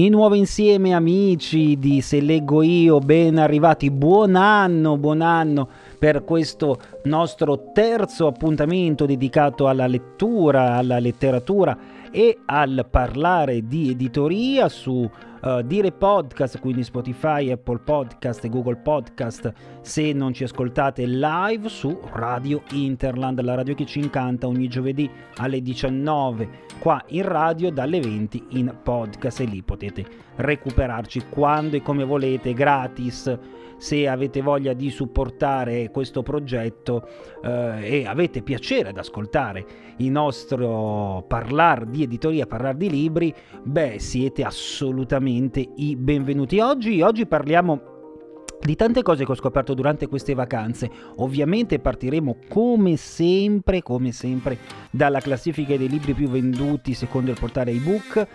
Di nuovo insieme amici di Se leggo io, ben arrivati, buon anno, buon anno per questo nostro terzo appuntamento dedicato alla lettura, alla letteratura e al parlare di editoria su uh, Dire Podcast, quindi Spotify, Apple Podcast e Google Podcast, se non ci ascoltate live su Radio Interland, la radio che ci incanta ogni giovedì alle 19 qua in radio, dalle 20 in podcast e lì potete recuperarci quando e come volete, gratis se avete voglia di supportare questo progetto eh, e avete piacere ad ascoltare il nostro parlare di editoria, parlare di libri, beh, siete assolutamente i benvenuti. Oggi, oggi parliamo di tante cose che ho scoperto durante queste vacanze. Ovviamente partiremo come sempre, come sempre dalla classifica dei libri più venduti secondo il portale ebook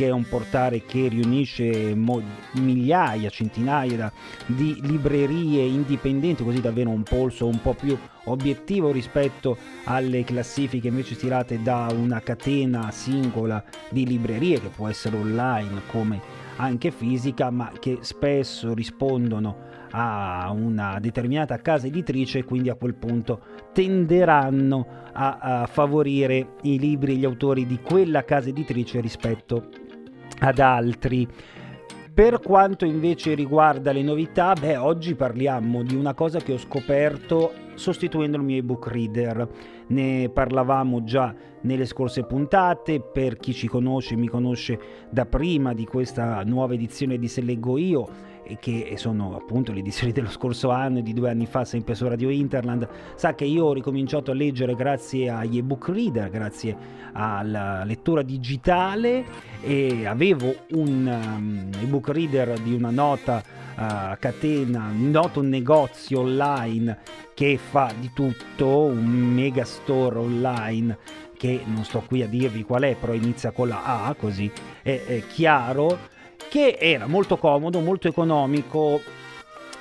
che è un portale che riunisce mo- migliaia, centinaia di librerie indipendenti, così davvero un polso un po' più obiettivo rispetto alle classifiche invece tirate da una catena singola di librerie che può essere online come anche fisica, ma che spesso rispondono a una determinata casa editrice e quindi a quel punto tenderanno a, a favorire i libri e gli autori di quella casa editrice rispetto ad altri. Per quanto invece riguarda le novità, beh, oggi parliamo di una cosa che ho scoperto sostituendo il mio ebook reader. Ne parlavamo già nelle scorse puntate, per chi ci conosce, mi conosce da prima di questa nuova edizione di Se leggo io, che sono appunto le edizioni dello scorso anno e di due anni fa sempre su Radio Interland, sa che io ho ricominciato a leggere grazie agli ebook reader, grazie alla lettura digitale e avevo un um, ebook reader di una nota uh, catena, un noto negozio online che fa di tutto, un mega store online che non sto qui a dirvi qual è, però inizia con la A, così è, è chiaro che era molto comodo, molto economico,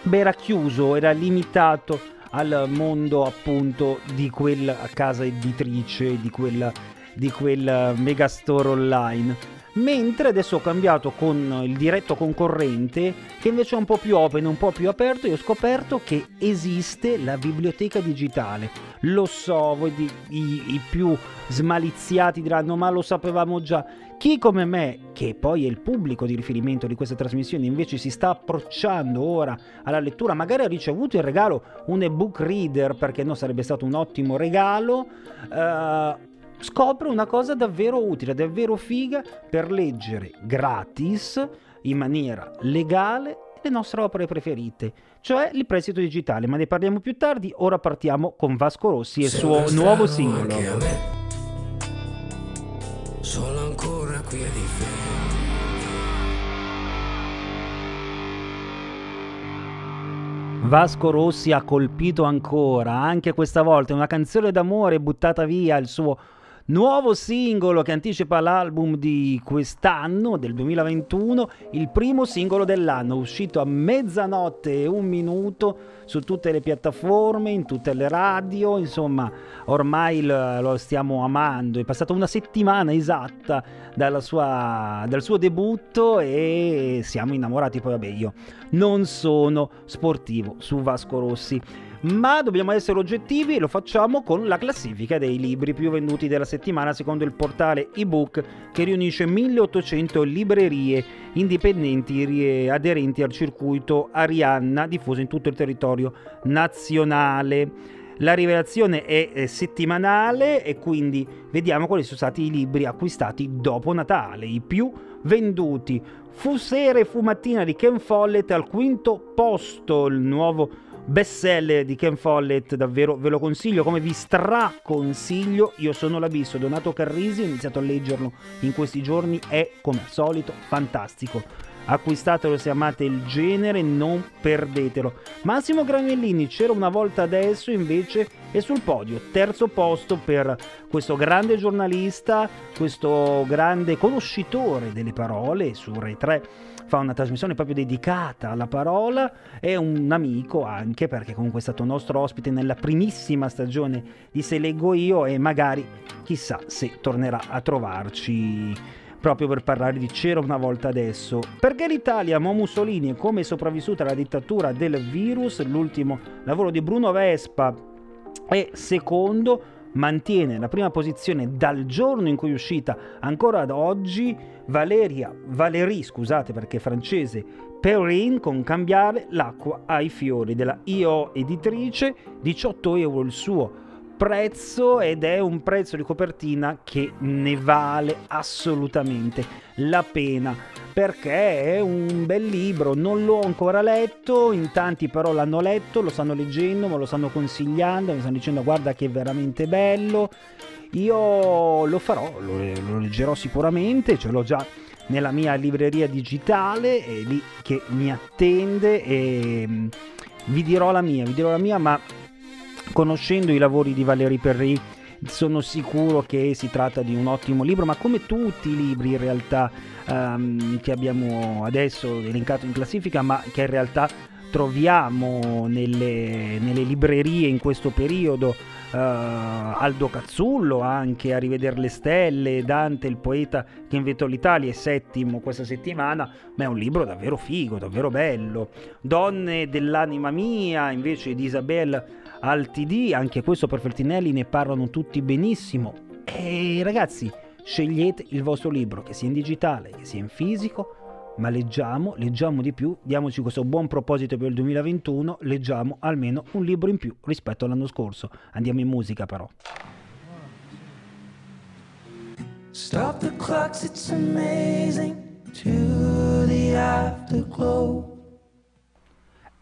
beh, era chiuso, era limitato al mondo appunto di quella casa editrice, di quella, di quel megastore online. Mentre adesso ho cambiato con il diretto concorrente che invece è un po' più open, un po' più aperto e ho scoperto che esiste la biblioteca digitale. Lo so, voi di, i, i più smaliziati diranno ma lo sapevamo già. Chi come me, che poi è il pubblico di riferimento di questa trasmissione, invece si sta approcciando ora alla lettura, magari ha ricevuto in regalo un ebook reader, perché no sarebbe stato un ottimo regalo, eh, scopre una cosa davvero utile, davvero figa per leggere gratis, in maniera legale, le nostre opere preferite, cioè il prestito digitale, ma ne parliamo più tardi, ora partiamo con Vasco Rossi e il suo nuovo singolo sono ancora qui a difendere. Vasco Rossi ha colpito ancora, anche questa volta, una canzone d'amore buttata via il suo Nuovo singolo che anticipa l'album di quest'anno, del 2021, il primo singolo dell'anno, uscito a mezzanotte e un minuto su tutte le piattaforme, in tutte le radio, insomma ormai lo stiamo amando, è passata una settimana esatta sua, dal suo debutto e siamo innamorati, poi vabbè io non sono sportivo su Vasco Rossi ma dobbiamo essere oggettivi e lo facciamo con la classifica dei libri più venduti della settimana secondo il portale ebook che riunisce 1800 librerie indipendenti aderenti al circuito Arianna diffuso in tutto il territorio nazionale. La rivelazione è settimanale e quindi vediamo quali sono stati i libri acquistati dopo Natale, i più venduti. Fu sera e fu mattina di Ken Follett al quinto posto, il nuovo bestseller di Ken Follett, davvero ve lo consiglio, come vi straconsiglio, io sono l'abisso, Donato Carrisi, ho iniziato a leggerlo in questi giorni, è come al solito fantastico. Acquistatelo se amate il genere, non perdetelo. Massimo Granellini c'era una volta adesso, invece è sul podio, terzo posto per questo grande giornalista, questo grande conoscitore delle parole su Rai 3 fa una trasmissione proprio dedicata alla parola, è un amico anche perché comunque è stato nostro ospite nella primissima stagione di Se leggo io e magari chissà se tornerà a trovarci proprio per parlare di C'era una volta adesso. Perché l'Italia, Mo Mussolini, e come è sopravvissuta alla dittatura del virus, l'ultimo lavoro di Bruno Vespa, e secondo mantiene la prima posizione dal giorno in cui è uscita ancora ad oggi Valeria Valérie, scusate perché francese, Perrin con Cambiare l'acqua ai fiori della IO editrice, 18 euro il suo prezzo ed è un prezzo di copertina che ne vale assolutamente la pena perché è un bel libro, non l'ho ancora letto, in tanti però l'hanno letto, lo stanno leggendo, me lo stanno consigliando, mi stanno dicendo guarda che è veramente bello. Io lo farò, lo, lo leggerò sicuramente, ce l'ho già nella mia libreria digitale, è lì che mi attende e mm, vi dirò la mia, vi dirò la mia, ma conoscendo i lavori di Valérie Perry sono sicuro che si tratta di un ottimo libro, ma come tutti i libri in realtà um, che abbiamo adesso elencato in classifica, ma che in realtà troviamo nelle, nelle librerie in questo periodo uh, Aldo Cazzullo anche a rivedere le stelle, Dante il poeta che inventò l'Italia è settimo questa settimana, ma è un libro davvero figo, davvero bello. Donne dell'anima mia invece di Isabelle Altd, anche questo per Feltinelli ne parlano tutti benissimo. E ragazzi, scegliete il vostro libro, che sia in digitale, che sia in fisico, ma leggiamo, leggiamo di più, diamoci questo buon proposito per il 2021, leggiamo almeno un libro in più rispetto all'anno scorso. Andiamo in musica però. Stop the clocks, it's amazing to the afterglow.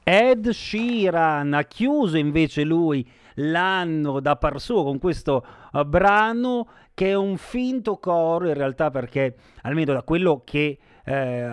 Ed Sheeran ha chiuso invece lui l'anno da par suo con questo uh, brano che è un finto coro in realtà perché almeno da quello che eh,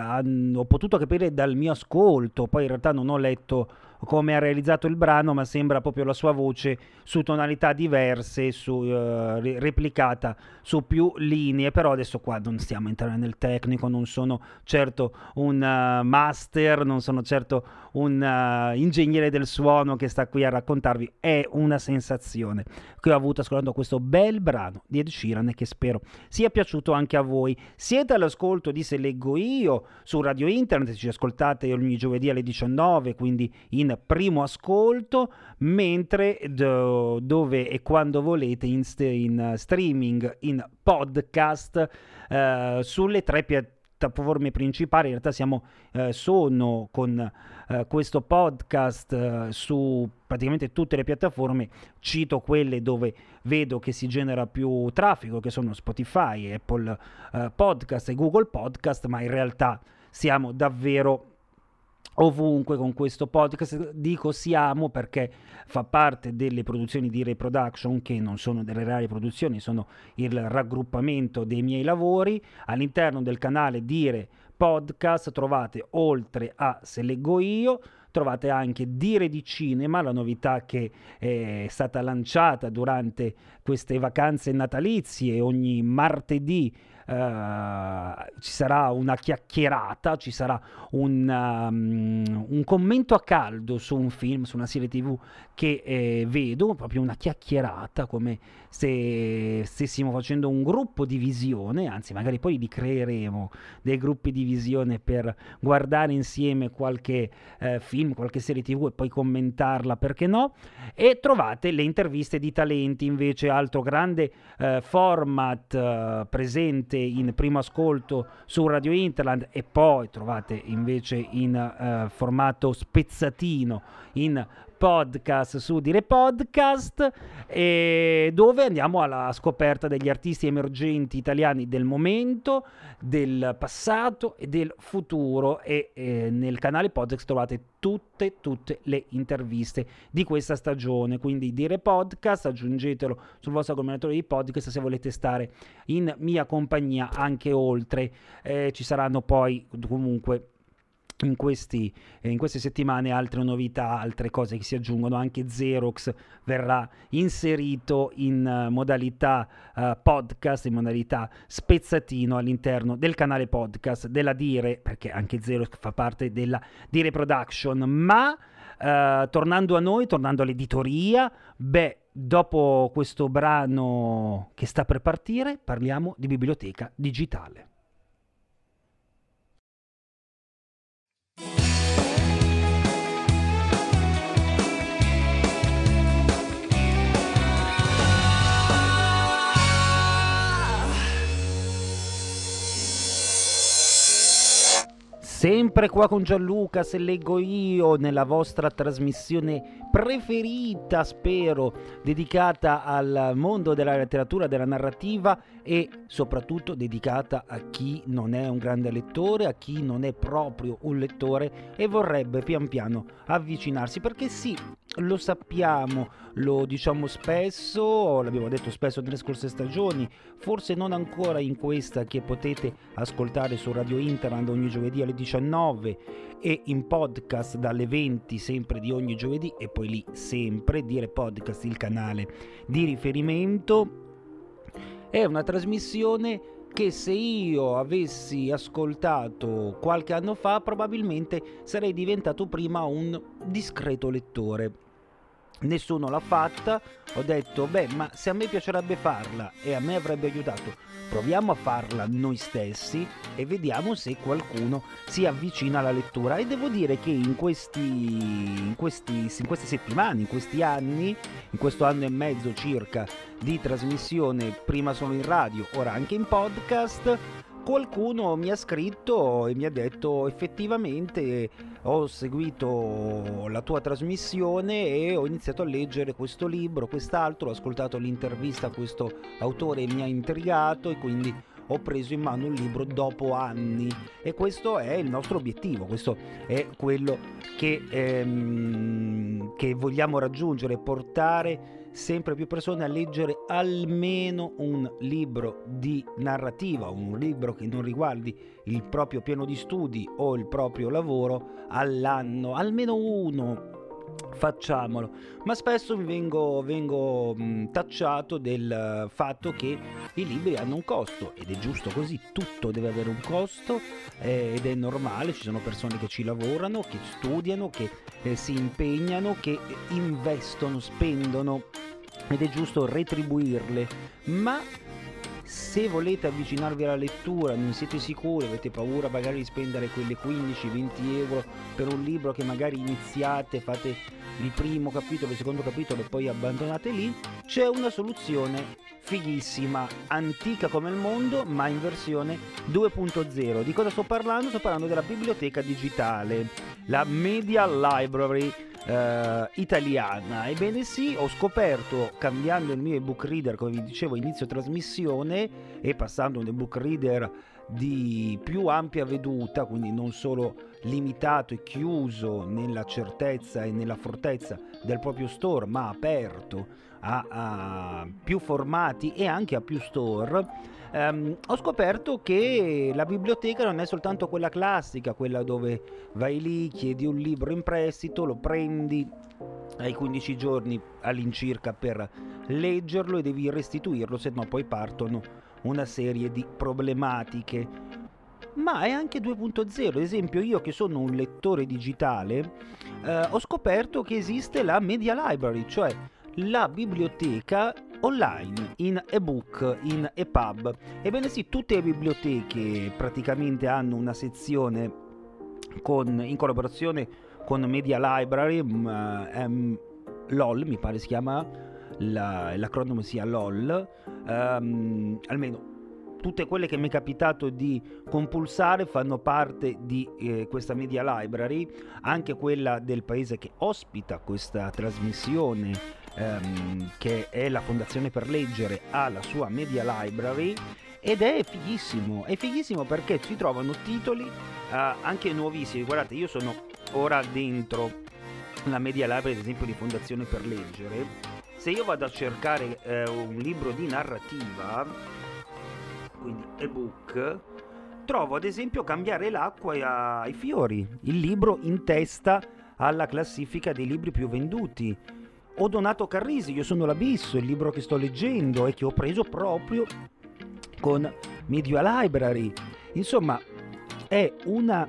ho potuto capire dal mio ascolto, poi in realtà non ho letto come ha realizzato il brano, ma sembra proprio la sua voce su tonalità diverse, su, uh, replicata su più linee, però adesso qua non stiamo entrando nel tecnico, non sono certo un uh, master, non sono certo un uh, ingegnere del suono che sta qui a raccontarvi, è una sensazione che ho avuto ascoltando questo bel brano di Ed Sheeran e che spero sia piaciuto anche a voi. Siete all'ascolto di Se Leggo Io su Radio Internet, ci ascoltate ogni giovedì alle 19, quindi in primo ascolto, mentre do, dove e quando volete in, st- in streaming, in podcast, uh, sulle tre piattaforme principali. In realtà siamo, uh, sono con uh, questo podcast su praticamente tutte le piattaforme. Cito quelle dove vedo che si genera più traffico, che sono Spotify, Apple Podcast e Google Podcast, ma in realtà siamo davvero ovunque con questo podcast. Dico siamo perché fa parte delle produzioni di reproduction che non sono delle reali produzioni, sono il raggruppamento dei miei lavori. All'interno del canale Dire Podcast trovate oltre a Se leggo io trovate anche Dire di Cinema, la novità che è stata lanciata durante queste vacanze natalizie ogni martedì eh, ci sarà una chiacchierata, ci sarà un, um, un, commento a caldo su un film, su una serie tv che eh, vedo, proprio una chiacchierata, come se stessimo facendo un gruppo di visione, anzi magari poi li creeremo dei gruppi di visione per guardare insieme qualche eh, film, qualche serie tv e poi commentarla, perché no? E trovate le interviste di talenti, invece altro grande eh, format eh, presente trovate in primo ascolto su Radio Interland e poi trovate invece in uh, formato spezzatino in podcast su Dire Podcast, dove andiamo alla scoperta degli artisti emergenti italiani del momento, del passato e del futuro. E eh, nel canale podcast trovate tutte, tutte le interviste di questa stagione. Quindi Dire Podcast, aggiungetelo sul vostro aggregatore di podcast se volete stare in mia compagnia anche oltre. Eh, ci saranno poi comunque in, questi, eh, in, queste settimane altre novità, altre cose che si aggiungono, anche Xerox verrà inserito in uh, modalità uh, podcast, in modalità spezzatino all'interno del canale podcast della Dire, perché anche Xerox fa parte della Dire Production, ma uh, tornando a noi, tornando all'editoria, beh, dopo questo brano che sta per partire, parliamo di biblioteca digitale. Sempre qua con Gianluca, se leggo io, nella vostra trasmissione preferita, spero, dedicata al mondo della letteratura, della narrativa e soprattutto dedicata a chi non è un grande lettore, a chi non è proprio un lettore e vorrebbe pian piano avvicinarsi, perché sì, lo sappiamo, lo diciamo spesso, l'abbiamo detto spesso nelle scorse stagioni, forse non ancora in questa che potete ascoltare su Radio Interland ogni giovedì alle 19 e in podcast dalle 20 sempre di ogni giovedì e poi lì sempre dire podcast il canale di riferimento. È una trasmissione che se io avessi ascoltato qualche anno fa probabilmente sarei diventato prima un discreto lettore nessuno l'ha fatta, ho detto beh ma se a me piacerebbe farla e a me avrebbe aiutato, proviamo a farla noi stessi e vediamo se qualcuno si avvicina alla lettura. E devo dire che in, questi, in, questi, in queste settimane, in questi anni, in questo anno e mezzo circa di trasmissione, prima solo in radio, ora anche in podcast, qualcuno mi ha scritto e mi ha detto effettivamente ho seguito la tua trasmissione e ho iniziato a leggere questo libro, quest'altro, ho ascoltato l'intervista a questo autore e mi ha intrigato e quindi ho preso in mano un libro dopo anni. E questo è il nostro obiettivo, questo è quello che, ehm, che vogliamo raggiungere, portare sempre più persone a leggere almeno un libro di narrativa, un libro che non riguardi il proprio piano di studi o il proprio lavoro all'anno, almeno uno facciamolo. Ma spesso vengo, vengo mh, tacciato del fatto che i libri hanno un costo ed è giusto così tutto deve avere un costo eh, ed è normale ci sono persone che ci lavorano che studiano che eh, si impegnano che investono spendono ed è giusto retribuirle, ma se volete avvicinarvi alla lettura, non siete sicuri, avete paura magari di spendere quelle 15-20 euro per un libro che magari iniziate, fate il primo capitolo, il secondo capitolo e poi abbandonate lì, c'è una soluzione fighissima, antica come il mondo, ma in versione 2.0. Di cosa sto parlando? Sto parlando della biblioteca digitale, la Media Library Uh, italiana. Ebbene sì, ho scoperto, cambiando il mio ebook reader, come vi dicevo inizio trasmissione, e passando un ebook reader di più ampia veduta, quindi non solo limitato e chiuso nella certezza e nella fortezza del proprio store, ma aperto a, a più formati e anche a più store ehm, ho scoperto che la biblioteca non è soltanto quella classica, quella dove vai lì, chiedi un libro in prestito, lo prendi, hai 15 giorni all'incirca per leggerlo e devi restituirlo, se no poi partono una serie di problematiche. Ma è anche 2.0, ad esempio io che sono un lettore digitale eh, ho scoperto che esiste la Media Library, cioè la biblioteca online, in ebook, in EPUB. Ebbene sì, tutte le biblioteche praticamente hanno una sezione con, in collaborazione con Media Library, um, LOL mi pare si chiama, la, l'acronimo sia LOL, um, almeno tutte quelle che mi è capitato di compulsare fanno parte di eh, questa media library, anche quella del paese che ospita questa trasmissione ehm, che è la Fondazione per Leggere, ha la sua media library ed è fighissimo, è fighissimo perché si trovano titoli eh, anche nuovissimi. Guardate, io sono ora dentro la media library, ad esempio, di Fondazione per Leggere. Se io vado a cercare eh, un libro di narrativa, quindi ebook, trovo ad esempio Cambiare l'acqua ai fiori, il libro in testa alla classifica dei libri più venduti ho donato Carrisi, io sono l'Abisso, il libro che sto leggendo e che ho preso proprio con Media Library. Insomma, è una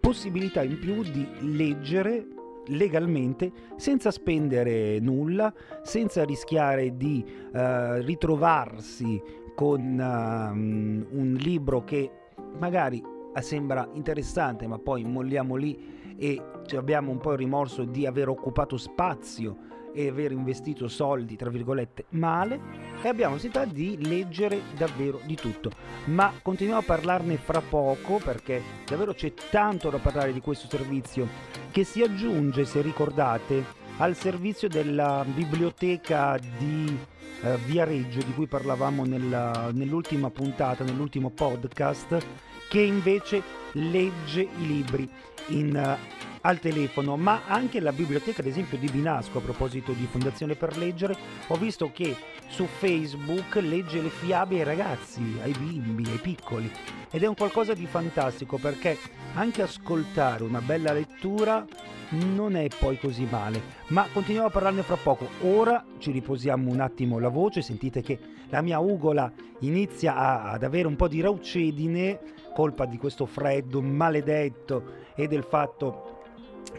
possibilità in più di leggere legalmente senza spendere nulla, senza rischiare di uh, ritrovarsi con uh, un libro che magari sembra interessante ma poi molliamo lì e abbiamo un po' il rimorso di aver occupato spazio e aver investito soldi, tra virgolette, male e abbiamo necessità di leggere davvero di tutto. Ma continuiamo a parlarne fra poco perché davvero c'è tanto da parlare di questo servizio che si aggiunge, se ricordate, al servizio della biblioteca di eh, Viareggio di cui parlavamo nella, nell'ultima puntata, nell'ultimo podcast, che invece legge i libri in, uh, al telefono, ma anche la biblioteca ad esempio di Binasco a proposito di Fondazione per Leggere, ho visto che su Facebook legge le fiabe ai ragazzi, ai bimbi, ai piccoli. Ed è un qualcosa di fantastico perché anche ascoltare una bella lettura non è poi così male, ma continuiamo a parlarne fra poco. Ora ci riposiamo un attimo la voce, sentite che la mia ugola inizia a, ad avere un po' di raucedine, colpa di questo freddo maledetto e del fatto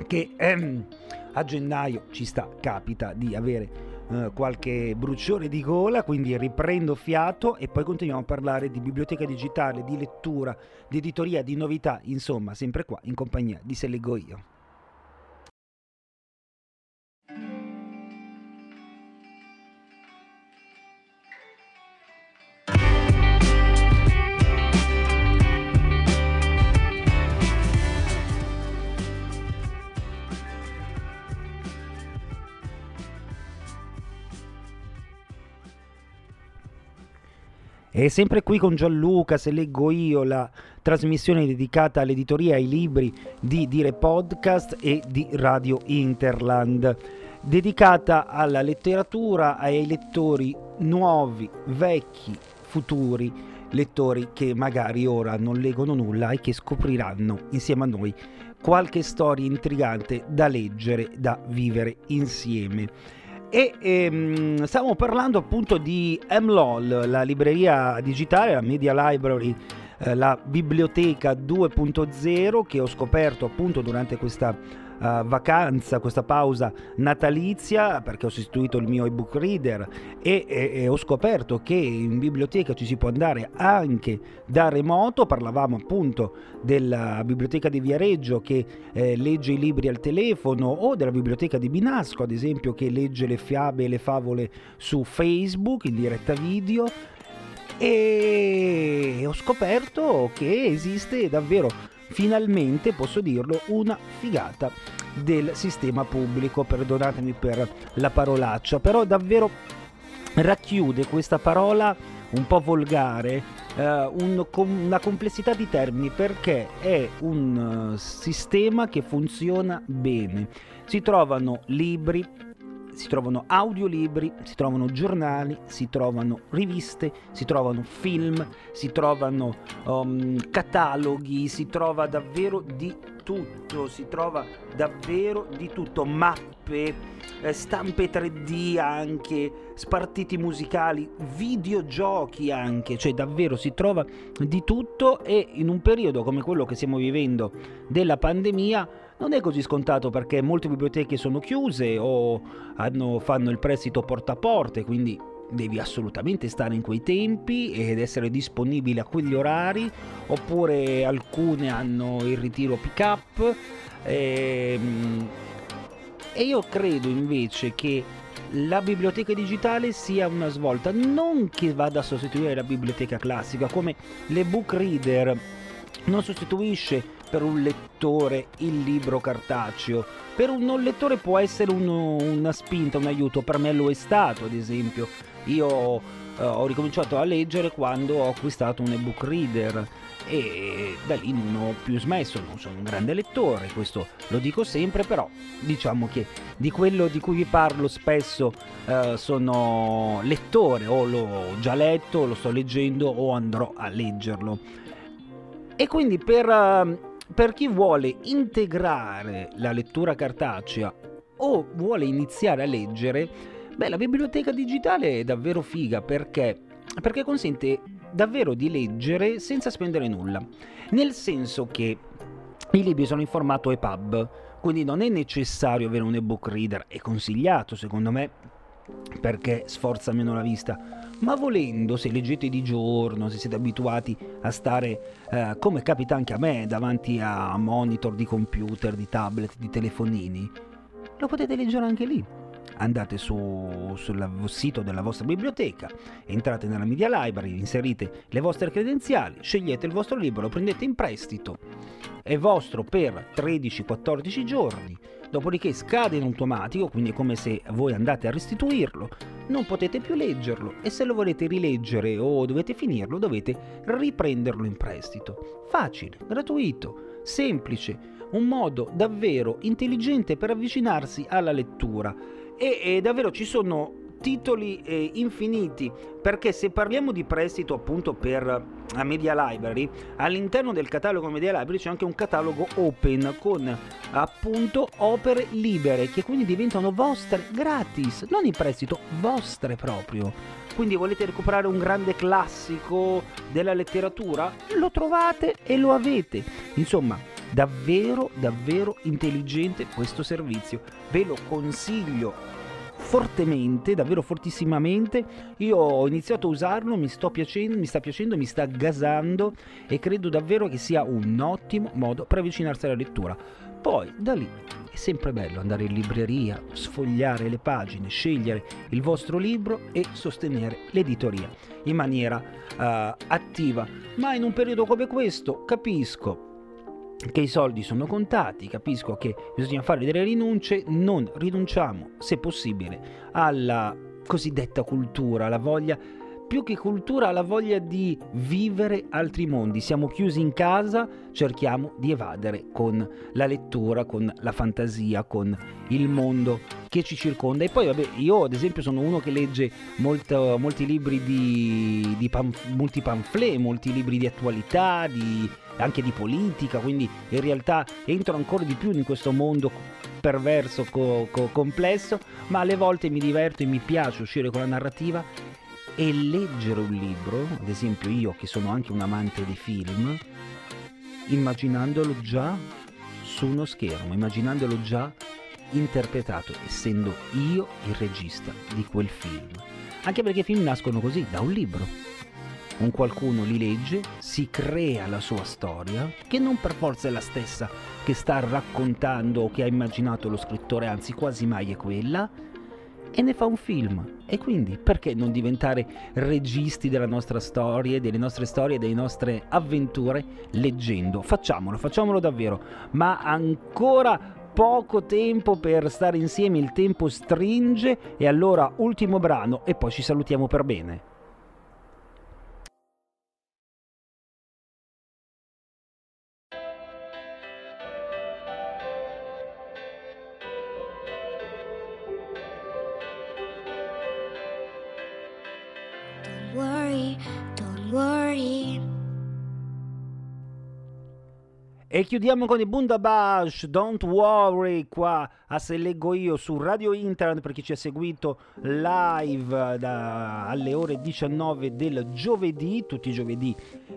che ehm, a gennaio ci sta, capita di avere eh, qualche bruciore di gola, quindi riprendo fiato e poi continuiamo a parlare di biblioteca digitale, di lettura, di editoria, di novità, insomma, sempre qua in compagnia di Se Leggo Io. E sempre qui con Gianluca, se leggo io la trasmissione dedicata all'editoria ai libri di Dire Podcast e di Radio Interland, dedicata alla letteratura, ai lettori nuovi, vecchi, futuri, lettori che magari ora non leggono nulla e che scopriranno insieme a noi qualche storia intrigante da leggere, da vivere insieme. E ehm, stiamo parlando appunto di MLOL, la libreria digitale, la Media Library, eh, la biblioteca 2.0 che ho scoperto appunto durante questa uh, vacanza, questa pausa natalizia, perché ho sostituito il mio ebook reader e, e, e, ho scoperto che in biblioteca ci si può andare anche da remoto. Parlavamo appunto della biblioteca di Viareggio che eh, legge i libri al telefono o della biblioteca di Binasco, ad esempio, che legge le fiabe e le favole su Facebook in diretta video e ho scoperto che esiste davvero finalmente, posso dirlo, una figata del sistema pubblico, perdonatemi per la parolaccia, però davvero racchiude questa parola un po' volgare eh, un, una complessità di termini perché è un uh, sistema che funziona bene. Si trovano libri, si trovano audiolibri, si trovano giornali, si trovano riviste, si trovano film, si trovano um, cataloghi, si trova davvero di tutto, si trova davvero di tutto, mappe, eh, stampe 3D anche, spartiti musicali, videogiochi anche, cioè davvero si trova di tutto e in un periodo come quello che stiamo vivendo della pandemia non è così scontato perché molte biblioteche sono chiuse o hanno, fanno il prestito porta a porta, quindi devi assolutamente stare in quei tempi ed essere disponibile a quegli orari, oppure alcune hanno il ritiro pick up. E, ehm, e io credo invece che la biblioteca digitale sia una svolta, non che vada a sostituire la biblioteca classica, come l'ebook reader non sostituisce per un lettore il libro cartaceo. Per un non lettore può essere uno, una spinta, un aiuto, per me lo è stato ad esempio. Io eh, ho ricominciato a leggere quando ho acquistato un ebook reader e da lì non ho più smesso, non sono un grande lettore, questo lo dico sempre, però diciamo che di quello di cui vi parlo spesso eh, sono lettore, o l'ho già letto, lo sto leggendo o andrò a leggerlo. E quindi per uh, per chi vuole integrare la lettura cartacea o vuole iniziare a leggere, beh, la biblioteca digitale è davvero figa perché, perché consente davvero di leggere senza spendere nulla. Nel senso che i libri sono in formato EPUB, quindi non è necessario avere un ebook reader, è consigliato secondo me perché sforza meno la vista ma volendo, se leggete di giorno, se siete abituati a stare, eh, come capita anche a me, davanti a monitor di computer, di tablet, di telefonini, lo potete leggere anche lì. andate su, sul sito della vostra biblioteca, entrate nella Media Library, inserite le vostre credenziali, scegliete il vostro libro, lo prendete in prestito, è vostro per 13-14 giorni, dopodiché scade in automatico, quindi è come se voi andate a restituirlo, non potete più leggerlo e se lo volete rileggere o dovete finirlo dovete riprenderlo in prestito. Facile, gratuito, semplice, un modo davvero intelligente per avvicinarsi alla lettura e, e davvero ci sono titoli eh, infiniti. Perché se parliamo di prestito appunto per la Media Library all'interno del catalogo Media Library c'è anche un catalogo open con appunto opere libere che quindi diventano vostre gratis non in prestito vostre proprio. Quindi volete recuperare un grande classico della letteratura? Lo trovate e lo avete. Insomma davvero davvero intelligente questo servizio. Ve lo consiglio fortemente, davvero fortissimamente. Io ho iniziato a usarlo, mi, piacendo, mi sta piacendo, mi sta gasando e credo davvero che sia un ottimo modo per avvicinarsi alla lettura. Poi da lì è sempre bello andare in libreria, sfogliare le pagine, scegliere il vostro libro e sostenere l'editoria in maniera uh, attiva. Ma in un periodo come questo capisco che i soldi sono contati, capisco che bisogna fare delle rinunce, non rinunciamo, se possibile, alla cosiddetta cultura, la voglia più che cultura la voglia di vivere altri mondi. Siamo chiusi in casa, cerchiamo di evadere con la lettura, con la fantasia, con il mondo che ci circonda. E poi, vabbè, io ad esempio sono uno che legge molto, molti libri di, di panf- molti pamphlet, molti libri di attualità, di, anche di politica, quindi in realtà entro ancora di più in questo mondo perverso, co- co- complesso, ma alle volte mi diverto e mi piace uscire con la narrativa e leggere un libro, ad esempio io che sono anche un amante di film, immaginandolo già su uno schermo, immaginandolo già interpretato, essendo io il regista di quel film. Anche perché i film nascono così, da un libro. Un qualcuno li legge, si crea la sua storia, che non per forza è la stessa che sta raccontando o che ha immaginato lo scrittore, anzi quasi mai è quella, e ne fa un film. E quindi perché non diventare registi della nostra storia, delle nostre storie, delle nostre avventure leggendo? Facciamolo, facciamolo davvero. Ma ancora poco tempo per stare insieme, il tempo stringe e allora ultimo brano e poi ci salutiamo per bene. E chiudiamo con i Bundabash, Don't Worry, qua a Se Leggo Io su Radio Internet per chi ci ha seguito live da, alle ore 19 del giovedì. Tutti i giovedì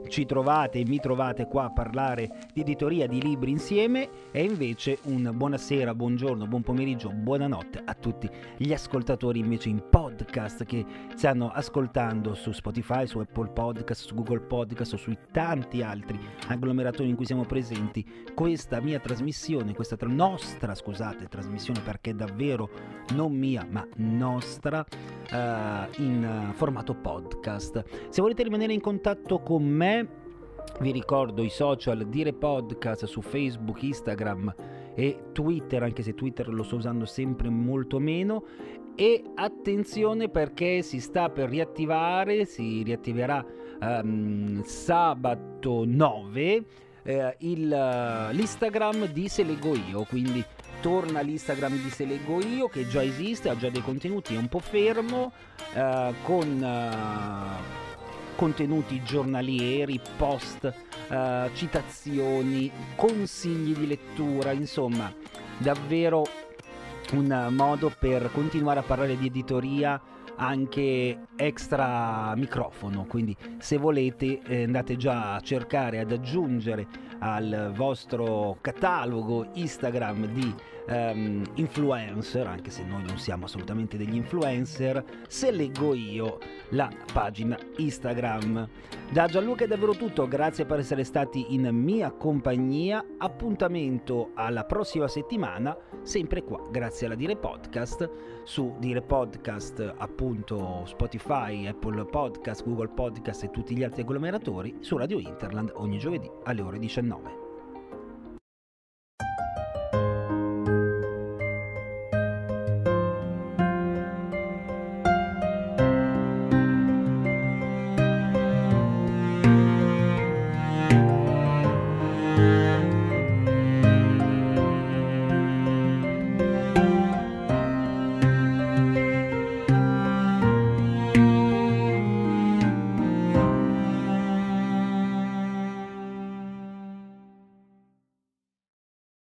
ci trovate e mi trovate qua a parlare di editoria di libri insieme. E invece un buonasera, buongiorno, buon pomeriggio, buonanotte a tutti gli ascoltatori invece in podcast che stanno ascoltando su Spotify, su Apple Podcast, su Google Podcast o sui tanti altri agglomeratori in cui siamo presenti presenti questa mia trasmissione, questa tra- nostra, scusate, trasmissione perché davvero non mia, ma nostra, uh, in formato podcast. Se volete rimanere in contatto con me, vi ricordo i social Dire Podcast su Facebook, Instagram e Twitter, anche se Twitter lo sto usando sempre molto meno. E attenzione perché si sta per riattivare, si riattiverà um, sabato 9 eh, il, eh, l'Instagram di Se Leggo Io, quindi torna l'Instagram di Se Leggo Io che già esiste, ha già dei contenuti, è un po' fermo, eh, con eh, contenuti giornalieri, post, eh, citazioni, consigli di lettura, insomma davvero un modo per continuare a parlare di editoria anche extra microfono, quindi se volete eh, andate già a cercare ad aggiungere al vostro catalogo Instagram di um, influencer, anche se noi non siamo assolutamente degli influencer, se leggo io la pagina Instagram. Da Gianluca è davvero tutto, grazie per essere stati in mia compagnia, appuntamento alla prossima settimana, sempre qua, grazie alla Dire Podcast, su Dire Podcast appunto Spotify, Apple Podcast, Google Podcast e tutti gli altri agglomeratori, su Radio Interland ogni giovedì alle ore 19.